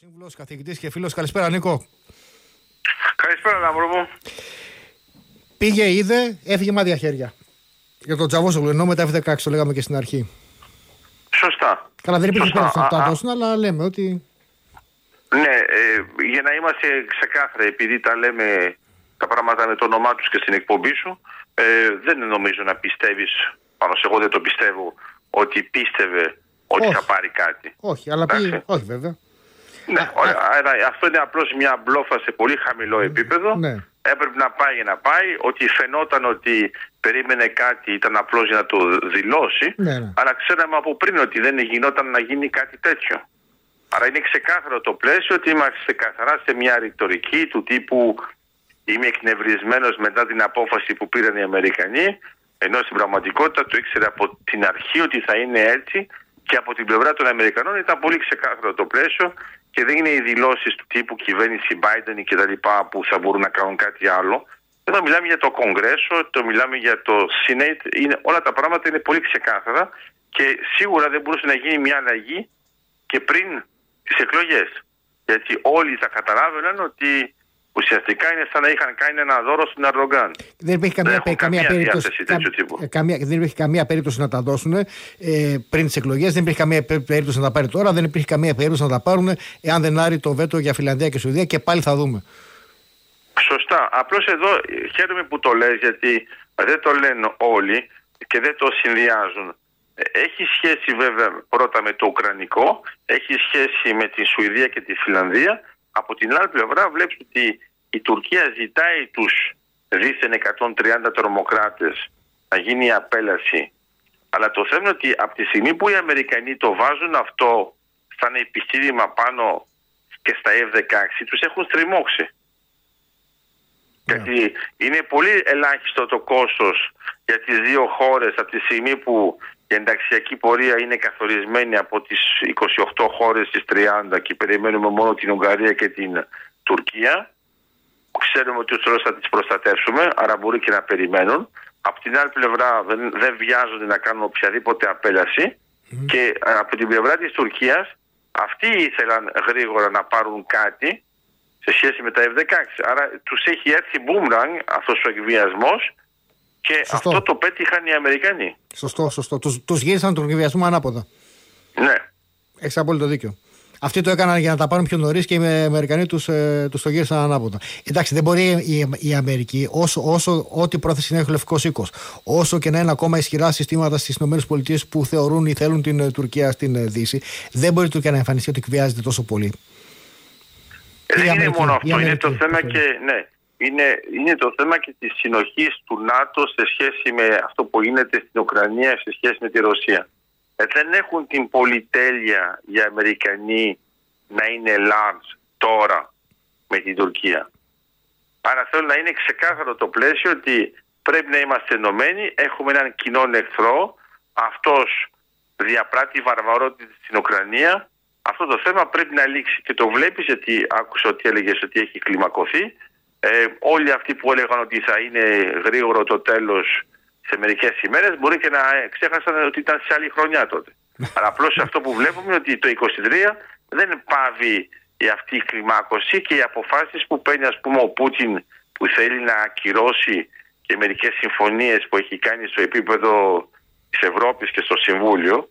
Σύμβουλος, καθηγητής και φίλος. Καλησπέρα, Νίκο. Καλησπέρα, Λάμπρο μου. Πήγε, είδε, έφυγε με άδεια χέρια. Για τον Τσαβούσογλου, ενώ με τα F16 το λέγαμε και στην αρχή. Σωστά. Καλά, δεν υπήρχε Σωστά. πέρα να Α, τα α. δώσουν, αλλά λέμε ότι. Ναι, ε, για να είμαστε ξεκάθαροι, επειδή τα λέμε τα πράγματα με το όνομά τους και στην εκπομπή σου, ε, δεν νομίζω να πιστεύεις, πάνω σε εγώ δεν το πιστεύω, ότι πίστευε ότι Όχι. θα πάρει κάτι. Όχι, αλλά πήγε. Εντάξει. Όχι, βέβαια. Ναι, ωραία, άρα αυτό είναι απλώς μια μπλόφα σε πολύ χαμηλό επίπεδο. Ναι. Έπρεπε να πάει για να πάει. Ότι φαινόταν ότι περίμενε κάτι ήταν απλώς για να το δηλώσει. Ναι, ναι. Αλλά ξέραμε από πριν ότι δεν γινόταν να γίνει κάτι τέτοιο. Άρα είναι ξεκάθαρο το πλαίσιο ότι είμαστε καθαρά σε μια ρητορική του τύπου είμαι εκνευρισμένος μετά την απόφαση που πήραν οι Αμερικανοί. Ενώ στην πραγματικότητα το ήξερε από την αρχή ότι θα είναι έτσι και από την πλευρά των Αμερικανών ήταν πολύ ξεκάθαρο το πλαίσιο και δεν είναι οι δηλώσεις του τύπου κυβέρνηση Biden και τα λοιπά που θα μπορούν να κάνουν κάτι άλλο. Εδώ μιλάμε για το Κογκρέσο, το μιλάμε για το Senate, είναι, όλα τα πράγματα είναι πολύ ξεκάθαρα και σίγουρα δεν μπορούσε να γίνει μια αλλαγή και πριν τις εκλογές. Γιατί όλοι θα καταλάβαιναν ότι ουσιαστικά είναι σαν να είχαν κάνει ένα δώρο στην Αρντογκάν. Δεν υπήρχε καμία, Δεν έχω καμία καμία περίπτωση. διάθεση τέτοιου τύπου. ε, καμία, δεν υπήρχε καμία περίπτωση να τα δώσουν ε, πριν τις εκλογές. Δεν υπήρχε καμία πε- περίπτωση να τα πάρει τώρα. Δεν υπήρχε καμία περίπτωση να τα πάρουν εάν δεν άρει το βέτο για Φιλανδία και Σουηδία και πάλι θα δούμε. Σωστά. Απλώς εδώ ε, χαίρομαι που το λες γιατί δεν το λένε όλοι και δεν το συνδυάζουν. Ε, Έχει σχέση βέβαια πρώτα με το Ουκρανικό, έχει σχέση με τη Σουηδία και τη Φιλανδία. Από την άλλη πλευρά βλέπεις ότι η Τουρκία ζητάει τους δίθεν 130 τρομοκράτες να γίνει η απέλαση. Αλλά το θέμα είναι ότι από τη στιγμή που οι Αμερικανοί το βάζουν αυτό σαν επιχείρημα πάνω και στα F-16 τους έχουν στριμώξει. Γιατί είναι πολύ ελάχιστο το κόστος για τις δύο χώρες από τη στιγμή που η ενταξιακή πορεία είναι καθορισμένη από τις 28 χώρες στις 30 και περιμένουμε μόνο την Ουγγαρία και την Τουρκία. Ξέρουμε ότι τους θα τις προστατεύσουμε, άρα μπορεί και να περιμένουν. Από την άλλη πλευρά δεν, δεν βιάζονται να κάνουν οποιαδήποτε απέλαση και ε, από την πλευρά της Τουρκίας αυτοί ήθελαν γρήγορα να πάρουν κάτι σε σχέση με τα F-16. Άρα τους έχει έρθει boomerang αυτός ο εκβιασμός και Σωστό. αυτό το πέτυχαν οι Αμερικανοί. Σωστό, σωστό. Τους τους γύρισαν τον εκβιασμό ανάποδα. Ναι. Έχεις απόλυτο δίκιο. Αυτοί το έκαναν για να τα πάρουν πιο νωρίς και οι Αμερικανοί τους ε, τους το γύρισαν ανάποδα. Εντάξει, δεν μπορεί η, η Αμερική, όσο, όσο ό,τι πρόθεση να έχει ο Λευκός Οίκος, όσο και να είναι ακόμα ισχυρά συστήματα στις ΗΠΑ που θεωρούν ή θέλουν την ε, Τουρκία στην ε, Δύση, δεν μπορεί η Τουρκία να εμφανιστεί ότι εκβιάζεται τόσο πολύ. Ε, Η Δεν είναι Αμερική, μόνο η αυτό. Είναι Αμερική, το θέμα αυτό και. Ναι. Είναι, είναι το θέμα και της συνοχής του ΝΑΤΟ σε σχέση με αυτό που γίνεται στην Ουκρανία σε σχέση με τη Ρωσία. Ε, δεν έχουν την πολυτέλεια οι Αμερικανοί να είναι large τώρα με την Τουρκία. Άρα θέλω να είναι ξεκάθαρο το πλαίσιο ότι πρέπει να είμαστε ενωμένοι, έχουμε έναν κοινό εχθρό, αυτός διαπράττει βαρβαρότητα στην Ουκρανία, αυτό το θέμα πρέπει να λήξει και το βλέπεις γιατί άκουσα ότι έλεγες ότι έχει κλιμακωθεί. Ε, όλοι αυτοί που έλεγαν ότι θα είναι γρήγορο το τέλος σε μερικές ημέρες μπορεί και να ε, ξέχασαν ότι ήταν σε άλλη χρονιά τότε. Αλλά απλώς αυτό που βλέπουμε είναι ότι το 23 δεν πάβει η αυτή η κλιμάκωση και οι αποφάσεις που παίρνει ας πούμε ο Πούτιν που θέλει να ακυρώσει και μερικές συμφωνίες που έχει κάνει στο επίπεδο της Ευρώπης και στο Συμβούλιο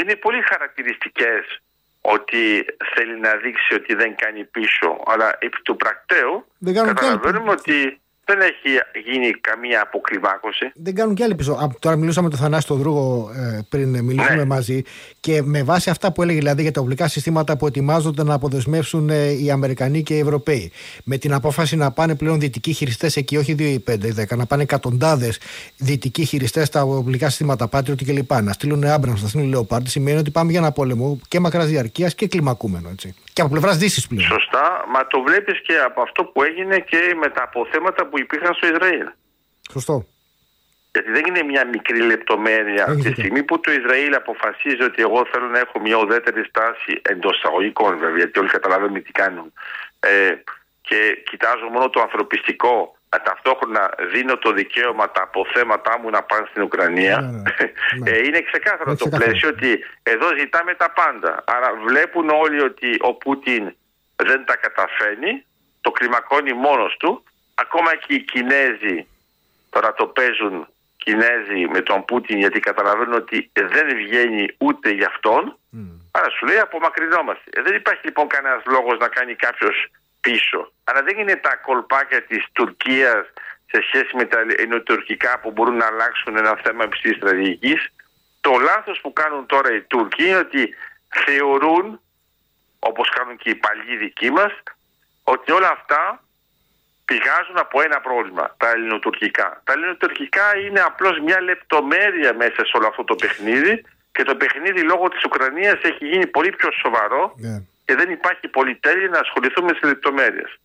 είναι πολύ χαρακτηριστικές ότι θέλει να δείξει ότι δεν κάνει πίσω. Αλλά επί του πρακτέου Δεν κάνουν και καταλαβαίνουμε ότι δεν έχει γίνει καμία αποκλιμάκωση. Δεν κάνουν κι άλλοι πίσω. Α, Τώρα μιλούσαμε με τον Θανάση τον Δρούγο ε, πριν ε, μιλήσουμε Ναι. μαζί και με βάση αυτά που έλεγε δηλαδή για τα οπλικά συστήματα που ετοιμάζονται να αποδεσμεύσουν ε, οι Αμερικανοί και οι Ευρωπαίοι. Με την απόφαση να πάνε πλέον δυτικοί χειριστές εκεί, όχι 2 ή 5 ή 10, να πάνε εκατοντάδες δυτικοί χειριστές στα οπλικά συστήματα Patriot κλπ. Να στείλουν Abrams, να στείλουν Leopard, σημαίνει ότι πάμε για ένα πόλεμο και μακράς διαρκείας και κλιμακούμενο. Έτσι. Και από πλευράς Δύσης πλέον. Σωστά, μα το βλέπεις και από αυτό που έγινε και με τα αποθέματα που υπήρχαν στο Ισραήλ. Σωστό. Γιατί δεν είναι μια μικρή λεπτομέρεια. Έχεις Τη δίκιο. στιγμή που το Ισραήλ αποφασίζει ότι εγώ θέλω να έχω μια ουδέτερη στάση εντός εισαγωγικών βέβαια, γιατί όλοι καταλαβαίνουμε τι κάνουν. Ε, και κοιτάζω μόνο το ανθρωπιστικό ταυτόχρονα δίνω το δικαίωμα τα αποθέματά μου να πάνε στην Ουκρανία. Ναι, ναι, ναι. Ε, είναι ξεκάθαρο το πλαίσιο ότι εδώ ζητάμε τα πάντα. Άρα βλέπουν όλοι ότι ο Πούτιν δεν τα καταφέρνει, το κλιμακώνει μόνος του. Ακόμα και οι Κινέζοι τώρα το παίζουν Κινέζοι με τον Πούτιν γιατί καταλαβαίνουν ότι δεν βγαίνει ούτε για αυτόν. Mm. Άρα σου λέει απομακρυνόμαστε. Ε, δεν υπάρχει λοιπόν κανένας λόγος να κάνει κάποιος πίσω. Αλλά δεν είναι τα κολπάκια της Τουρκίας σε σχέση με τα ενωτουρκικά που μπορούν να αλλάξουν ένα θέμα υψηλή στρατηγικής. Το λάθος που κάνουν τώρα οι Τούρκοι είναι ότι θεωρούν, όπως κάνουν και οι παλιοί δικοί μας, ότι όλα αυτά πηγάζουν από ένα πρόβλημα, τα ελληνοτουρκικά. Τα ελληνοτουρκικά είναι απλώς μια λεπτομέρεια μέσα σε όλο αυτό το παιχνίδι και το παιχνίδι λόγω της Ουκρανίας έχει γίνει πολύ πιο σοβαρό ναι. Και δεν υπάρχει πολυτέλεια να ασχοληθούμε σε λεπτομέρειες.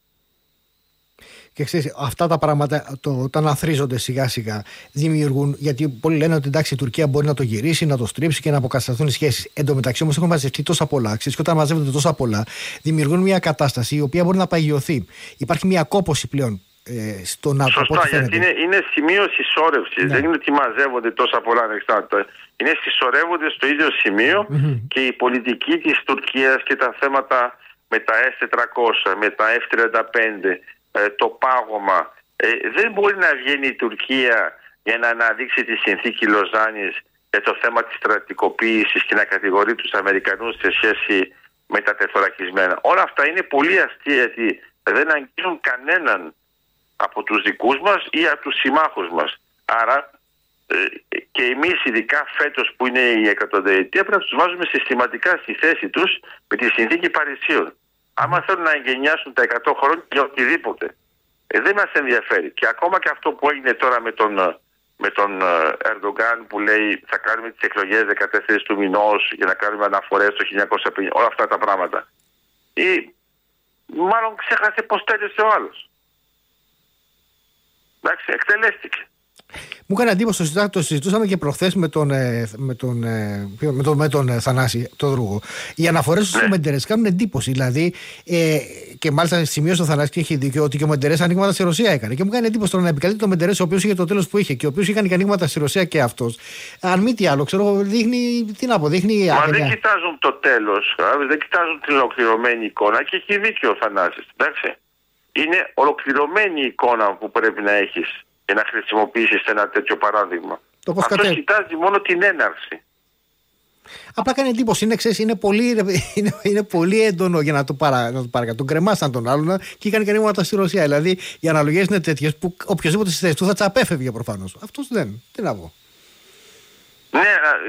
Και ξέρεις, αυτά τα πράγματα το, όταν αθρίζονται σιγά σιγά δημιουργούν. Γιατί πολλοί λένε ότι εντάξει η Τουρκία μπορεί να το γυρίσει, να το στρίψει και να αποκατασταθούν οι σχέσεις. Εν τω μεταξύ όμως έχουν μαζευτεί τόσα πολλά. Ξέρεις, και όταν μαζεύονται τόσα πολλά, δημιουργούν μια κατάσταση η οποία μπορεί να παγιωθεί. Υπάρχει μια κόποση πλέον ε, στο ΝΑΤΟ. Σωστά, γιατί είναι, είναι σημείο συσσόρευσης. Ναι. Δεν είναι ότι μαζεύονται τόσα πολλά ανεξάρτητα. Είναι συσσωρεύονται στο ίδιο και η πολιτική της Τουρκίας και τα θέματα με τα S400, με τα F35, ε, το πάγωμα. Ε, δεν μπορεί να βγαίνει η Τουρκία για να αναδείξει τη συνθήκη Λοζάνης για το θέμα της στρατικοποίησης και να κατηγορεί τους Αμερικανούς σε σχέση με τα τεθωρακισμένα. Όλα αυτά είναι πολύ αστεία γιατί δεν αγγίζουν κανέναν από τους δικούς μας ή από τους συμμάχους μας. Άρα ε, και εμείς ειδικά φέτος που είναι η εκατονταετία πρέπει να τους βάζουμε συστηματικά στη θέση τους με τη συνθήκη Παρισίων. Άμα θέλουν να εγγενιάσουν τα 100 χρόνια για οτιδήποτε. Ε, δεν μας ενδιαφέρει. Και ακόμα και αυτό που έγινε τώρα με τον, ε, με τον ε, Ερντογκάν που λέει θα κάνουμε τις εκλογές 14 του μηνός για να κάνουμε αναφορές το 1950, όλα αυτά τα πράγματα. Ή μάλλον ξέχασε πώς τέλειωσε ο άλλος. Εντάξει, εκτελέστηκε. Μου έκανε εντύπωση, το συζητούσαμε και προχθές με τον, ε, με τον, ε, με τον, με τον ε, Θανάση, τον Δρούγο. Οι αναφορές του ναι. Μεντερές κάνουν εντύπωση. Δηλαδή, ε, και μάλιστα σημείωσε ο Θανάση και έχει δίκιο ότι και ο Μεντερές ανοίγματα στη Ρωσία έκανε. Και μου κάνει εντύπωση τώρα να επικαλείται τον Μεντερές, ο οποίος είχε το τέλος που είχε και ο οποίος είχε και ανοίγματα στη Ρωσία και αυτός. Αν μη τι άλλο, ξέρω, δείχνει. Τι να πω, δείχνει. Μα δεν κοιτάζουν το τέλος, δεν κοιτάζουν την ολοκληρωμένη εικόνα και έχει δίκιο ο Θανάσης. Εντάξει. Είναι ολοκληρωμένη εικόνα που πρέπει να έχεις και να χρησιμοποιήσεις ένα τέτοιο παράδειγμα. Το Αυτό κατέ... κοιτάζει μόνο την έναρξη. Απλά κάνει εντύπωση. Είναι, ξέρεις, είναι, πολύ, είναι, είναι πολύ έντονο για να το, παρα, να το παρακατώ. Τον κρεμάσαν τον άλλον και είχαν και στη Ρωσία. Δηλαδή οι αναλογίες είναι τέτοιες που οποιοδήποτε στη θέση του θα τσαπέφευγε προφανώς. Αυτός δεν. Τι να πω. Ναι,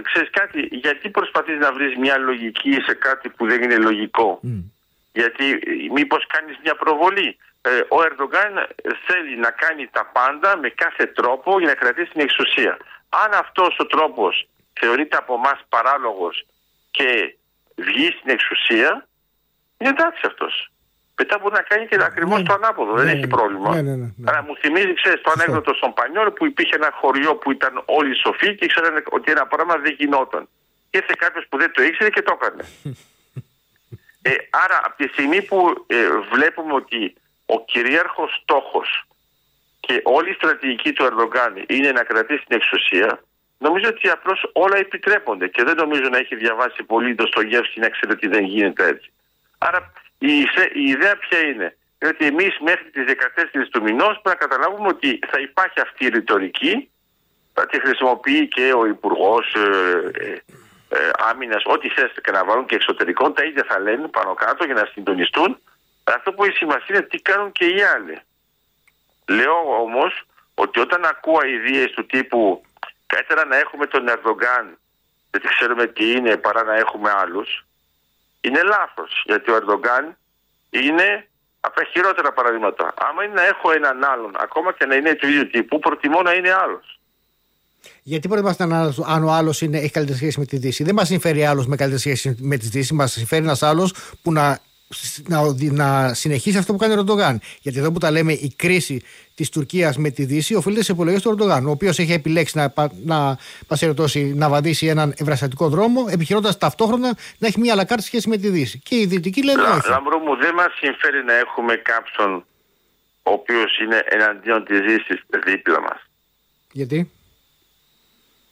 ξέρεις κάτι, γιατί προσπαθείς να βρεις μια λογική σε κάτι που δεν είναι λογικό; Mm. Γιατί μήπως κάνεις μια προβολή. Ε, ο Ερντογκάν θέλει να κάνει τα πάντα με κάθε τρόπο για να κρατήσει την εξουσία. Αν αυτός ο τρόπος θεωρείται από εμάς παράλογος και βγει στην εξουσία, είναι εντάξει αυτός. Μετά μπορεί να κάνει και ακριβώς ναι, το ανάποδο. δεν ναι, έχει πρόβλημα. Ναι, ναι, ναι, Αλλά μου θυμίζει, ξέρεις, το ανέκδοτο στον Πανιόλ που υπήρχε ένα χωριό που ήταν όλοι σοφοί και ήξεραν ότι ένα πράγμα δεν γινόταν. Και ήρθε κάποιος που δεν το ήξερε και το έκανε. ε, άρα, από τη στιγμή που ε, βλέπουμε ότι ο κυρίαρχος στόχος και όλη η στρατηγική του Ερδογκάν είναι να κρατήσει την εξουσία, νομίζω ότι απλώς όλα επιτρέπονται και δεν νομίζω να έχει διαβάσει πολύ το στο γεύση να ξέρει ότι δεν γίνεται έτσι. Άρα η, η ιδέα ποια είναι; Είναι ότι εμείς μέχρι τις 14 του μηνός πρέπει να καταλάβουμε ότι θα υπάρχει αυτή η ρητορική. Θα τη χρησιμοποιεί και ο Υπουργός ε, ε, ε, Άμυνας, ό,τι θε και να βάλουν και εξωτερικών. Τα ίδια θα λένε πάνω κάτω για να συντονιστούν. Αυτό που έχει σημασία είναι τι κάνουν και οι άλλοι. Λέω όμως ότι όταν ακούω ιδέε του τύπου καλύτερα να έχουμε τον Ερδογκάν γιατί ξέρουμε τι είναι παρά να έχουμε άλλους, είναι λάθος. Γιατί ο Ερδογκάν είναι από τα χειρότερα παραδείγματα. Άμα είναι να έχω έναν άλλον, ακόμα και να είναι του ίδιου τύπου, προτιμώ να είναι άλλος. Γιατί προτιμάστε αν ο άλλος έχει καλύτερη σχέση με τη Δύση. Δεν μας συμφέρει άλλος με καλύτερη σχέση με τη Δύση. Μας συμφέρει ένας άλλος που να να, να συνεχίσει αυτό που κάνει ο Ερντογάν. Γιατί εδώ που τα λέμε η κρίση της Τουρκίας με τη Δύση οφείλεται σε επιλογές του Ερντογάν, ο οποίος έχει επιλέξει να, να, να βαδίσει έναν ευραστατικό δρόμο, επιχειρώντας ταυτόχρονα να έχει μια αλακάρτη σχέση με τη Δύση. Και οι Δυτικοί λένε όχι. Λαμπρό μου, δεν μας συμφέρει να έχουμε κάποιον ο οποίος είναι εναντίον της Δύσης δίπλα μας. Γιατί;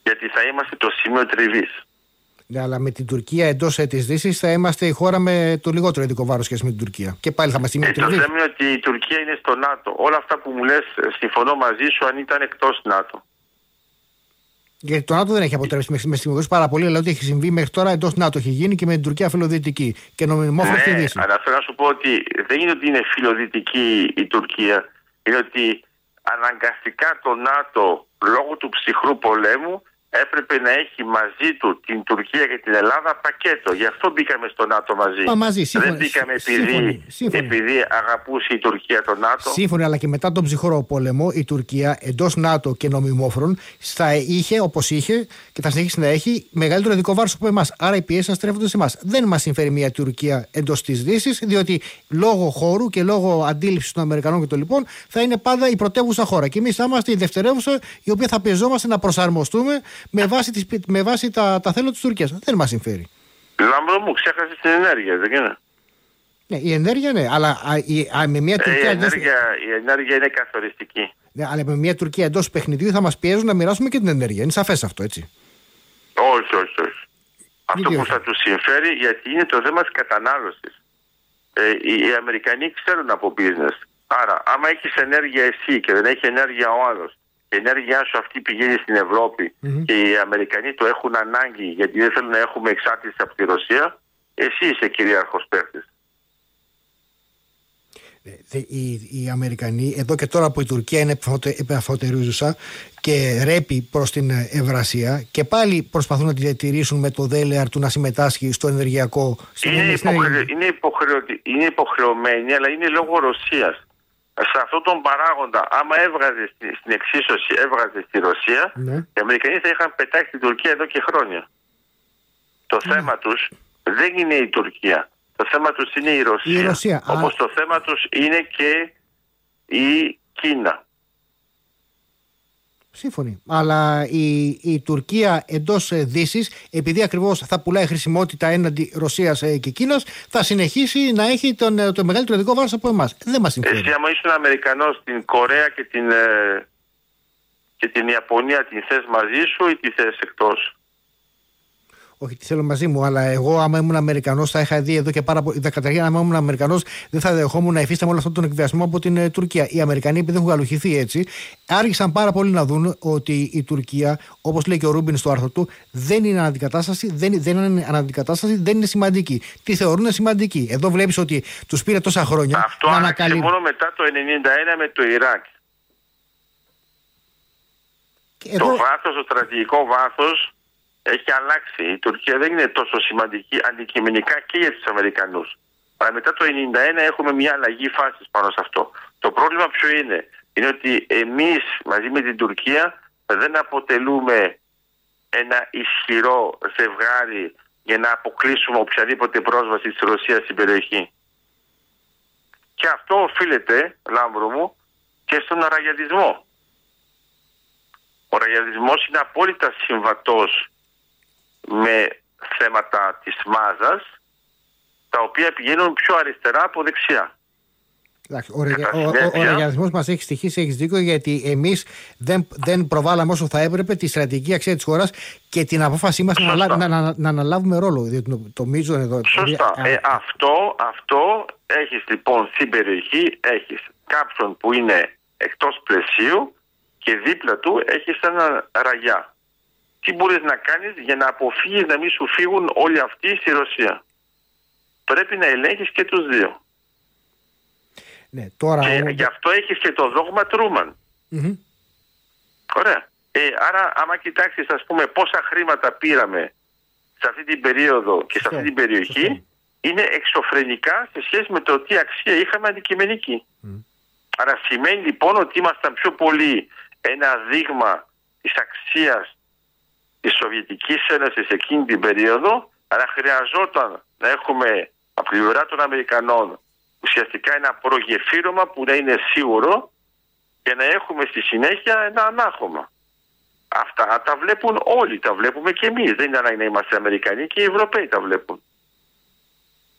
Γιατί θα είμαστε το σημείο τριβής. Ναι, αλλά με την Τουρκία εντός της Δύσης θα είμαστε η χώρα με το λιγότερο ειδικό βάρος σχέση με την Τουρκία. Και πάλι θα είμαστε μια ε, Το θέμα είναι ότι η Τουρκία είναι στο ΝΑΤΟ. Όλα αυτά που μου λες, συμφωνώ μαζί σου αν ήταν εκτός ΝΑΤΟ. Γιατί το ΝΑΤΟ δεν έχει αποτρέψει μέχρι στιγμής πάρα πολύ, αλλά ό,τι έχει συμβεί μέχρι τώρα εντός ΝΑΤΟ έχει γίνει και με την Τουρκία φιλοδυτική. Και νομιμόφωνη ναι, Δύση. Αλλά θέλω να σου πω ότι δεν είναι ότι είναι φιλοδυτική η Τουρκία. Είναι ότι αναγκαστικά το ΝΑΤΟ λόγω του ψυχρού πολέμου έπρεπε να έχει μαζί του την Τουρκία και την Ελλάδα πακέτο. Γι' αυτό μπήκαμε στο ΝΑΤΟ μαζί. Μα μαζί σύμφωνοι, Δεν μπήκαμε επειδή, σύμφωνοι, επειδή αγαπούσε η Τουρκία το ΝΑΤΟ. Σύμφωνοι, αλλά και μετά τον ψυχρό πόλεμο η Τουρκία εντός ΝΑΤΟ και νομιμόφρον θα είχε, όπως είχε και θα συνεχίσει να έχει, μεγαλύτερο δικό βάρος από εμάς. Άρα οι πιέσεις θα στρέφονται σε εμάς. Δεν μας συμφέρει μια Τουρκία εντός της Δύσης, διότι λόγω χώρου και λόγω αντίληψης των Αμερικανών και των λοιπόν θα είναι πάντα η πρωτεύουσα χώρα. Και εμείς θα είμαστε η δευτερεύουσα η οποία θα πιεζόμαστε να προσαρμοστούμε με βάση, τις, με βάση τα, τα θέλω της Τουρκίας. Δεν μας συμφέρει. Λάμπρο μου, ξέχασες την ενέργεια, δεν είναι; Ναι, η ενέργεια ναι, αλλά α, η, α, με μια Τουρκία. Ε, η, ενέργεια, η ενέργεια είναι καθοριστική. Ναι, αλλά με μια Τουρκία εντός παιχνιδιού θα μας πιέζουν να μοιράσουμε και την ενέργεια. Είναι σαφές αυτό, έτσι. Όχι, όχι, όχι. Αυτό που θα τους συμφέρει, γιατί είναι το θέμα της κατανάλωσης. Ε, οι, οι Αμερικανοί ξέρουν από business. Άρα, άμα έχεις ενέργεια εσύ και δεν έχει ενέργεια ο άλλος, η ενέργειά σου αυτή πηγαίνει στην ευρωπη και οι Αμερικανοί το έχουν ανάγκη γιατί δεν θέλουν να έχουμε εξάρτηση από τη Ρωσία, εσύ είσαι κυρίαρχος παίχτης. Ε, οι, οι Αμερικανοί, εδώ και τώρα που η Τουρκία είναι επαφωτερούζουσα και ρέπει προς την Ευρασία και πάλι προσπαθούν να τη διατηρήσουν με το δέλεαρ του να συμμετάσχει στο ενεργειακό είναι, υποχρεω, είναι, υποχρεω, είναι υποχρεωμένοι αλλά είναι λόγω Ρωσίας σε αυτόν τον παράγοντα, άμα έβγαζε στην εξίσωση, έβγαζε στη Ρωσία, ναι. οι Αμερικανοί θα είχαν πετάξει την Τουρκία εδώ και χρόνια. Το ναι. θέμα τους δεν είναι η Τουρκία. Το θέμα τους είναι η Ρωσία. Η Ρωσία όπως το θέμα τους είναι και η Κίνα. Σύμφωνοι. Αλλά η, η Τουρκία εντός ε, Δύσης, επειδή ακριβώς θα πουλάει χρησιμότητα έναντι Ρωσίας ε, και Κίνας, θα συνεχίσει να έχει τον, ε, το μεγαλύτερο δικό βάρος από εμάς. Δεν μας συμφέρει. Εσύ, άμα ήσουν Αμερικανός στην Κορέα και την, και την Ιαπωνία, την θες μαζί σου ή τη θες εκτός; Όχι, τη θέλω μαζί μου, αλλά εγώ, άμα ήμουν Αμερικανός, θα είχα δει εδώ και πάρα πολύ. Καταρχήν, άμα ήμουν Αμερικανός, δεν θα δεχόμουν να υφίσταμαι όλο αυτόν τον εκβιασμό από την ε, Τουρκία. Οι Αμερικανοί, επειδή έχουν γαλουχηθεί έτσι, άρχισαν πάρα πολύ να δουν ότι η Τουρκία, όπως λέει και ο Ρούμπιν στο άρθρο του, δεν είναι αναντικατάσταση, δεν, δεν είναι αναντικατάσταση, δεν είναι σημαντική. Τι θεωρούν σημαντική. Εδώ βλέπεις ότι τους πήρε τόσα χρόνια. Αυτό να ανακαλύ... μόνο μετά το 1991 με το Ιράκ. Εδώ... Το βάθος, το στρατηγικό βάθος έχει αλλάξει. Η Τουρκία δεν είναι τόσο σημαντική αντικειμενικά και για τους Αμερικανούς. Αλλά μετά το 1991 έχουμε μια αλλαγή φάσης πάνω σε αυτό. Το πρόβλημα ποιο είναι; Είναι ότι εμείς μαζί με την Τουρκία δεν αποτελούμε ένα ισχυρό ζευγάρι για να αποκλείσουμε οποιαδήποτε πρόσβαση της Ρωσίας στην περιοχή. Και αυτό οφείλεται, Λάμπρο μου, και στον ραγιατισμό. Ο ραγιατισμός είναι απόλυτα συμβατός με θέματα της μάζας τα οποία πηγαίνουν πιο αριστερά από δεξιά. Ο, ο, ο, μας έχει στοιχήσει, έχει δίκιο, γιατί εμείς δεν, δεν προβάλαμε όσο θα έπρεπε τη στρατηγική αξία της χώρας και την απόφασή μας να, να, να, να, αναλάβουμε ρόλο. Διότι το, το μείζον εδώ. Σωστά. Ε, αυτό, αυτό έχεις λοιπόν στην περιοχή έχεις κάποιον που είναι εκτός πλαισίου και δίπλα του έχεις ένα ραγιά τι μπορείς να κάνεις για να αποφύγεις να μην σου φύγουν όλοι αυτοί στη Ρωσία; Πρέπει να ελέγχεις και τους δύο. Ναι, τώρα... Και γι' αυτό έχεις και το δόγμα Τρούμαν. Mm-hmm. Ωραία. Ε, άρα άμα κοιτάξεις ας πούμε πόσα χρήματα πήραμε σε αυτή την περίοδο και σε αυτή την περιοχή είναι εξωφρενικά σε σχέση με το τι αξία είχαμε αντικειμενική. Άρα σημαίνει λοιπόν ότι ήμασταν πιο πολύ ένα δείγμα της αξίας η Σοβιετικής Ένωσης εκείνη την περίοδο, αλλά χρειαζόταν να έχουμε από την πλευρά των Αμερικανών ουσιαστικά ένα προγεφύρωμα που να είναι σίγουρο και να έχουμε στη συνέχεια ένα ανάχωμα. Αυτά τα βλέπουν όλοι, τα βλέπουμε και εμείς. Δεν είναι ανάγκη να είμαστε Αμερικανοί και οι Ευρωπαίοι τα βλέπουν.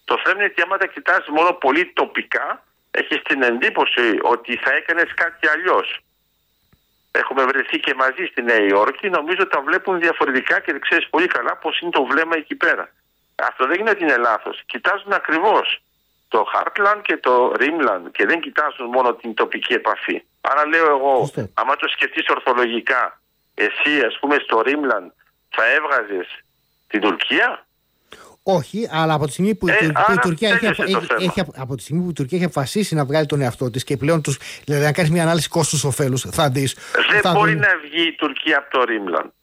Το θέμα είναι ότι άμα τα κοιτάς μόνο πολύ τοπικά, έχεις την εντύπωση ότι θα έκανες κάτι αλλιώς. Έχουμε βρεθεί και μαζί στη Νέα Υόρκη. Νομίζω τα βλέπουν διαφορετικά και ξέρεις πολύ καλά πώς είναι το βλέμμα εκεί πέρα. Αυτό δεν είναι ότι είναι λάθος. Κοιτάζουν ακριβώς το Heartland και το Rimland και δεν κοιτάζουν μόνο την τοπική επαφή. Άρα λέω εγώ, άμα το σκεφτείς ορθολογικά, εσύ ας πούμε στο Rimland θα έβγαζες την Τουρκία; Όχι, αλλά από τη στιγμή που, ε, η, που η Τουρκία έχει, έχει, από τη στιγμή που η Τουρκία έχει αποφασίσει να βγάλει τον εαυτό της και πλέον τους, δηλαδή να κάνεις μια ανάλυση κόστου-οφέλου, θα δεις. Δεν θα μπορεί να βγει η Τουρκία από το Ρίμλαν.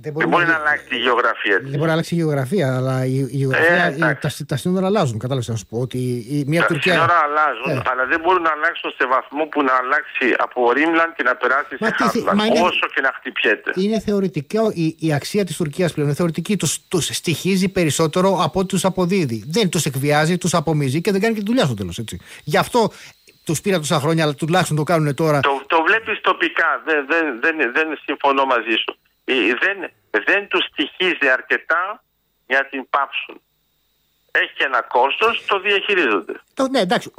Δεν μπορεί, δεν μπορεί να, να αλλάξει η γεωγραφία της. Δεν μπορεί να αλλάξει η γεωγραφία, αλλά η, η γεωγραφία, ε, τα, τα σύνορα αλλάζουν. Κατάλαβες να σου πω ότι η, μια τα Τουρκία. Τα σύνορα αλλάζουν, ε. αλλά δεν μπορούν να αλλάξουν σε βαθμό που να αλλάξει από Ρίμλαν και να περάσει σε Χάρτλαν. Όσο και να χτυπιέται. Είναι θεωρητικό η, η αξία της Τουρκίας πλέον. Είναι θεωρητική. Τους στοιχίζει περισσότερο από ό,τι τους αποδίδει. Δεν τους εκβιάζει, τους απομίζει και δεν κάνει και τη δουλειά στο τέλος. Γι' αυτό τους πήρα τόσα χρόνια, αλλά τουλάχιστον το κάνουν τώρα. Το, το βλέπεις τοπικά. Δεν, δεν, δεν, δεν συμφωνώ μαζί σου. Ε, δεν, δεν τους στοιχίζει αρκετά για την πάψουν. Έχει ένα κόστος, το διαχειρίζονται. Το, ναι, εντάξει.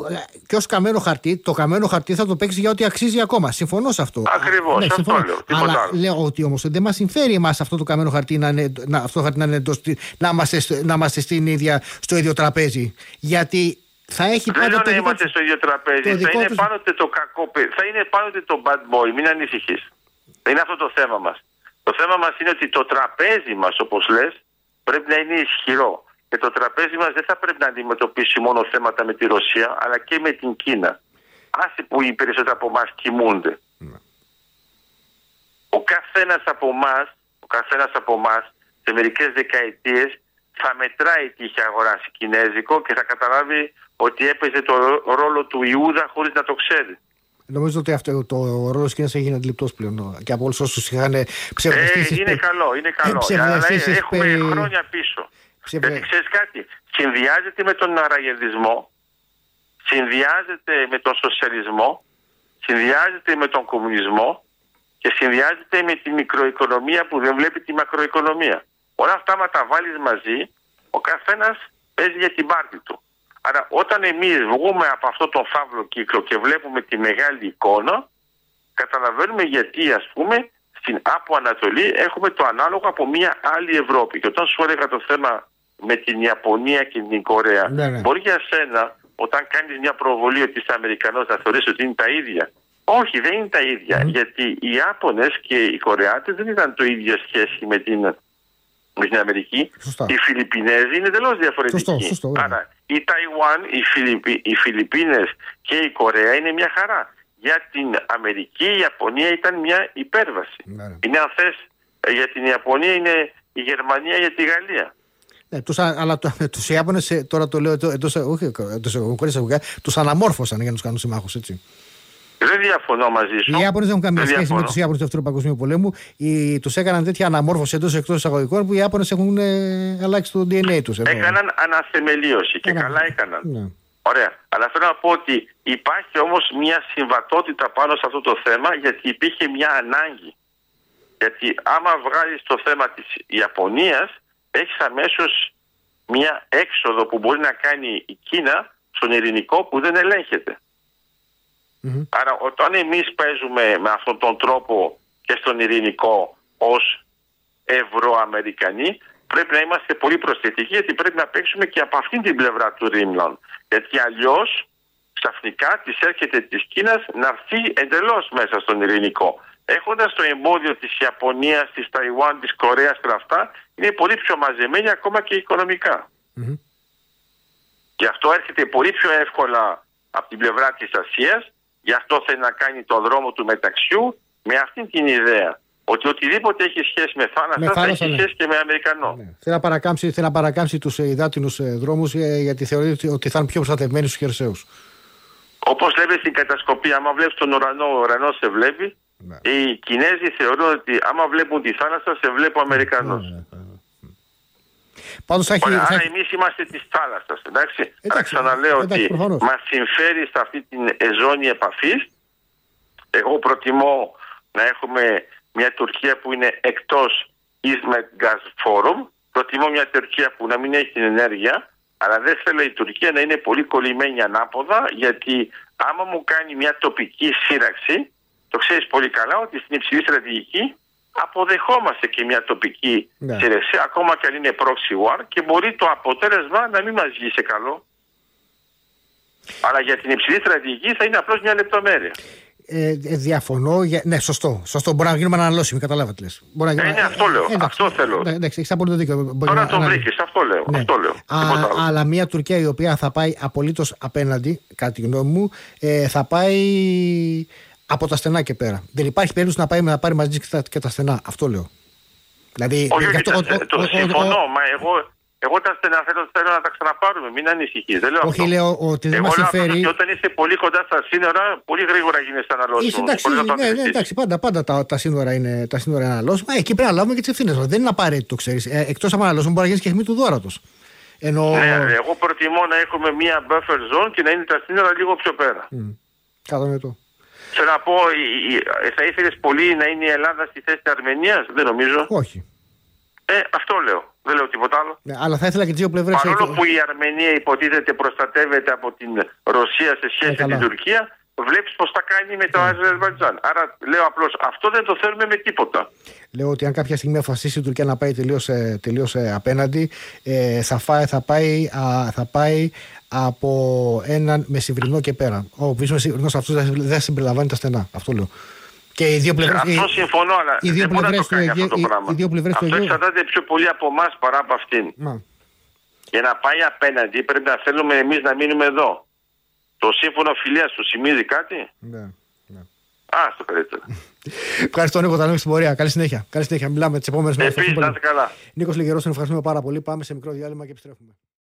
Και ως καμένο χαρτί, το καμένο χαρτί θα το παίξει για ό,τι αξίζει ακόμα. Συμφωνώ σε αυτό. Ακριβώς. Ναι, αυτό λέω. Αλλά άλλο. λέω ότι όμως δεν μας συμφέρει εμάς αυτό το καμένο χαρτί να, είναι, να, αυτό χαρτί να, είναι, να, είμαστε, να είμαστε στην ίδια, στο ίδιο τραπέζι. Γιατί θα έχει πάντα. Δεν λέω να είμαστε στο ίδιο τραπέζι. Θα είναι, τους... πάντοτε το κακό, θα είναι πάντοτε το bad boy. Μην ανησυχείς. Είναι αυτό το θέμα μας. Το θέμα μας είναι ότι το τραπέζι μας, όπως λες, πρέπει να είναι ισχυρό. Και το τραπέζι μας δεν θα πρέπει να αντιμετωπίσει μόνο θέματα με τη Ρωσία, αλλά και με την Κίνα. Άσε που οι περισσότεροι από εμάς κοιμούνται. Ναι. Ο καθένας από εμάς, ο καθένας από εμάς, σε μερικές δεκαετίες θα μετράει τι είχε αγοράσει κινέζικο και θα καταλάβει ότι έπαιζε το ρόλο του Ιούδα χωρίς να το ξέρει. Νομίζω ότι αυτό το ρόλος τη Κίνα έγινε αντιληπτός πλέον και από όλους όσους είχαν ψευδεστήσεις. Ε, είναι καλό, είναι καλό. Ε, αλλά έχουμε περί... χρόνια πίσω. Ψευδε... Γιατί ξέρεις κάτι, συνδυάζεται με τον αραγεδισμό, συνδυάζεται με τον σοσιαλισμό, συνδυάζεται με τον κομμουνισμό και συνδυάζεται με τη μικροοικονομία που δεν βλέπει τη μακροοικονομία. Όλα αυτά, μα τα βάλεις μαζί, ο καθένας παίζει για την πάρτη του. Άρα όταν εμείς βγούμε από αυτό το φαύλο κύκλο και βλέπουμε τη μεγάλη εικόνα, καταλαβαίνουμε γιατί ας πούμε στην Άπο Ανατολή έχουμε το ανάλογο από μια άλλη Ευρώπη. Και όταν σου έλεγα το θέμα με την Ιαπωνία και την Κορέα, ναι, ναι. μπορεί για σένα όταν κάνεις μια προβολή ότι είσαι Αμερικανός να θεωρείς ότι είναι τα ίδια. Όχι, δεν είναι τα ίδια. Γιατί οι Ιάπωνες και οι Κορεάτες δεν ήταν το ίδιο σχέση με την με την Αμερική. Σωστά. Οι Φιλιππινέζοι είναι εντελώ διαφορετικοί. Σωστό, σωστό, Άρα η Ταϊουάν, οι, Φιλιππι, οι Φιλιππίνες και η Κορέα είναι μια χαρά. Για την Αμερική η Ιαπωνία ήταν μια υπέρβαση. Ναι. ναι. Είναι αν θες, ε, για την Ιαπωνία είναι η Γερμανία για τη Γαλλία. Ναι, τους, αλλά το, τους Ιάπωνες, ε, τώρα το λέω εντός, όχι εντός τους αναμόρφωσαν για να τους κάνουν συμμάχους, έτσι. Δεν διαφωνώ μαζί σου. Οι Ιάπωνε δεν έχουν καμία σχέση με τους Ιάπωνες του Δεύτερου Παγκοσμίου Πολέμου. Τους έκαναν τέτοια αναμόρφωση εντός εκτός εισαγωγικών που οι Ιάπωνες έχουν ε, αλλάξει το DNA τους. Έκαναν αναθεμελίωση και καλά έκαναν. Ναι. Ωραία. Αλλά θέλω να πω ότι υπάρχει όμως μια συμβατότητα πάνω σε αυτό το θέμα γιατί υπήρχε μια ανάγκη. Γιατί άμα βγάλεις το θέμα της Ιαπωνίας, έχεις αμέσως μια έξοδο που μπορεί να κάνει η Κίνα στον ειρηνικό που δεν ελέγχεται. Mm-hmm. Άρα όταν εμείς παίζουμε με αυτόν τον τρόπο και στον ειρηνικό ως Ευρωαμερικανοί πρέπει να είμαστε πολύ προσθετικοί γιατί πρέπει να παίξουμε και από αυτήν την πλευρά του Ρίμλαν. Γιατί αλλιώς ξαφνικά της έρχεται της Κίνας να έρθει εντελώς μέσα στον ειρηνικό. Έχοντας το εμπόδιο της Ιαπωνίας, της Ταϊουάν, της Κορέας και αυτά, είναι πολύ πιο μαζεμένοι ακόμα και οικονομικά. Mm-hmm. Και αυτό έρχεται πολύ πιο εύκολα από την πλευρά της Ασίας Γι' αυτό θέλει να κάνει το δρόμο του μεταξιού με αυτήν την ιδέα. Ότι οτιδήποτε έχει σχέση με θάνατο θα έχει ναι. σχέση και με Αμερικανό. Ναι. Θέλει να παρακάμψει, θέλει να παρακάμψει τους ε, υδάτινους ε, δρόμους ε, γιατί θεωρεί ότι θα είναι πιο προστατευμένοι στους χερσαίους. Όπως λέμε στην κατασκοπή, άμα βλέπεις τον ουρανό, ο ουρανός σε βλέπει. Ναι. Οι Κινέζοι θεωρούν ότι άμα βλέπουν τη θάλασσα, σε βλέπει ο Αμερικανός. Ναι, ναι, ναι. Πάντως θα έχει, άρα εμείς είμαστε της θάλασσας. Εντάξει. εντάξει ξαναλέω εντάξει, ότι μας συμφέρει σε αυτή την ζώνη επαφής. Εγώ προτιμώ να έχουμε μια Τουρκία που είναι εκτός Eastmed Gas Forum. Προτιμώ μια Τουρκία που να μην έχει την ενέργεια Αλλά δεν θέλω η Τουρκία να είναι πολύ κολλημένη ανάποδα, γιατί άμα μου κάνει μια τοπική σύραξη, το ξέρεις πολύ καλά ότι στην υψηλή στρατηγική αποδεχόμαστε και μια τοπική ναι. ακόμα και αν είναι proxy war και μπορεί το αποτέλεσμα να μην μας βγει σε καλό. Αλλά για την υψηλή στρατηγική θα είναι απλώς μια λεπτομέρεια. Ε, ε, διαφωνώ. Για... Ναι, σωστό. σωστό. Μπορεί να γίνουμε αναλώσιμοι, καταλάβα τι λες. Μπορεί να γίνουμε... Ε, ναι, αυτό λέω. Ε, αυτό θέλω. Ναι, εντάξει, έχεις απόλυτο δίκιο. Μπορεί Τώρα να... τον βρήκες, αυτό λέω. Ναι. Αυτό λέω. Α, αλλά μια Τουρκία η οποία θα πάει απολύτως απέναντι, κατά τη γνώμη μου, ε, θα πάει από τα στενά και πέρα. Δεν υπάρχει περίπτωση να, πάει, να πάρει μαζί και τα, και τα στενά. Αυτό λέω. Δηλαδή, όχι, όχι, αυτό, το, το, το συμφωνώ, μα εγώ, εγώ τα στενά θέλω, θέλω να τα ξαναπάρουμε, μην ανησυχείς. Δεν λέω όχι, αυτό. λέω ότι δεν μας συμφέρει. Και όταν είσαι πολύ κοντά στα σύνορα, πολύ γρήγορα γίνεσαι αναλώσιμος. Εντάξει, ναι, ναι, εντάξει, πάντα, πάντα τα, τα σύνορα είναι, τα σύνορα είναι αναλώσιμα. Ε, εκεί πρέπει να λάβουμε και τις ευθύνες μας. Δεν είναι απαραίτητο, ξέρεις. Ε, Εκτός από αναλώσιμο, μπορεί να γίνεις και χμή του δόρατο. Ενώ... Ναι, εγώ προτιμώ να έχουμε μία buffer zone και να είναι τα σύνορα λίγο πιο πέρα. Mm. Κατανοητό. Θέλω να πω, θα ήθελες πολύ να είναι η Ελλάδα στη θέση της Αρμενίας, δεν νομίζω. Όχι. Ε, αυτό λέω. Δεν λέω τίποτα άλλο. Ναι, αλλά θα ήθελα και τις δύο πλευρές. Παρόλο που η Αρμενία υποτίθεται προστατεύεται από την Ρωσία σε σχέση ε, με την Τουρκία, βλέπεις πώς τα κάνει με το ναι. Αζερβαϊτζάν. Άρα λέω απλώς αυτό δεν το θέλουμε με τίποτα. Λέω ότι αν κάποια στιγμή αποφασίσει η Τουρκία να πάει τελείως ε, απέναντι, ε, θα, φάει, θα, πάει, α, θα πάει από έναν μεσημβρινό και πέρα. Ο οποίο μεσημβρινό αυτό δεν συμπεριλαμβάνει τα στενά. Αυτό λέω. Και οι δύο πλευρέ. Αυτό συμφωνώ, αλλά οι δύο πλευρές του Αιγαίου. Οι δύο πλευρές αυτό εξαρτάται πιο πολύ από εμάς παρά από αυτήν. Μα. Για να πάει απέναντι πρέπει να θέλουμε εμείς να μείνουμε εδώ. Το σύμφωνο φιλίας του σημίζει κάτι; Ναι. ναι. Α, στο καλύτερο. Ευχαριστώ, Νίκο. Τα λέμε στην πορεία. Καλή συνέχεια. Καλή συνέχεια. Μιλάμε τις επόμενες μέρες. Επίσης, να καλά. Νίκος Λιγερό, ευχαριστούμε πάρα πολύ. Πάμε σε μικρό διάλειμμα και επιστρέφουμε.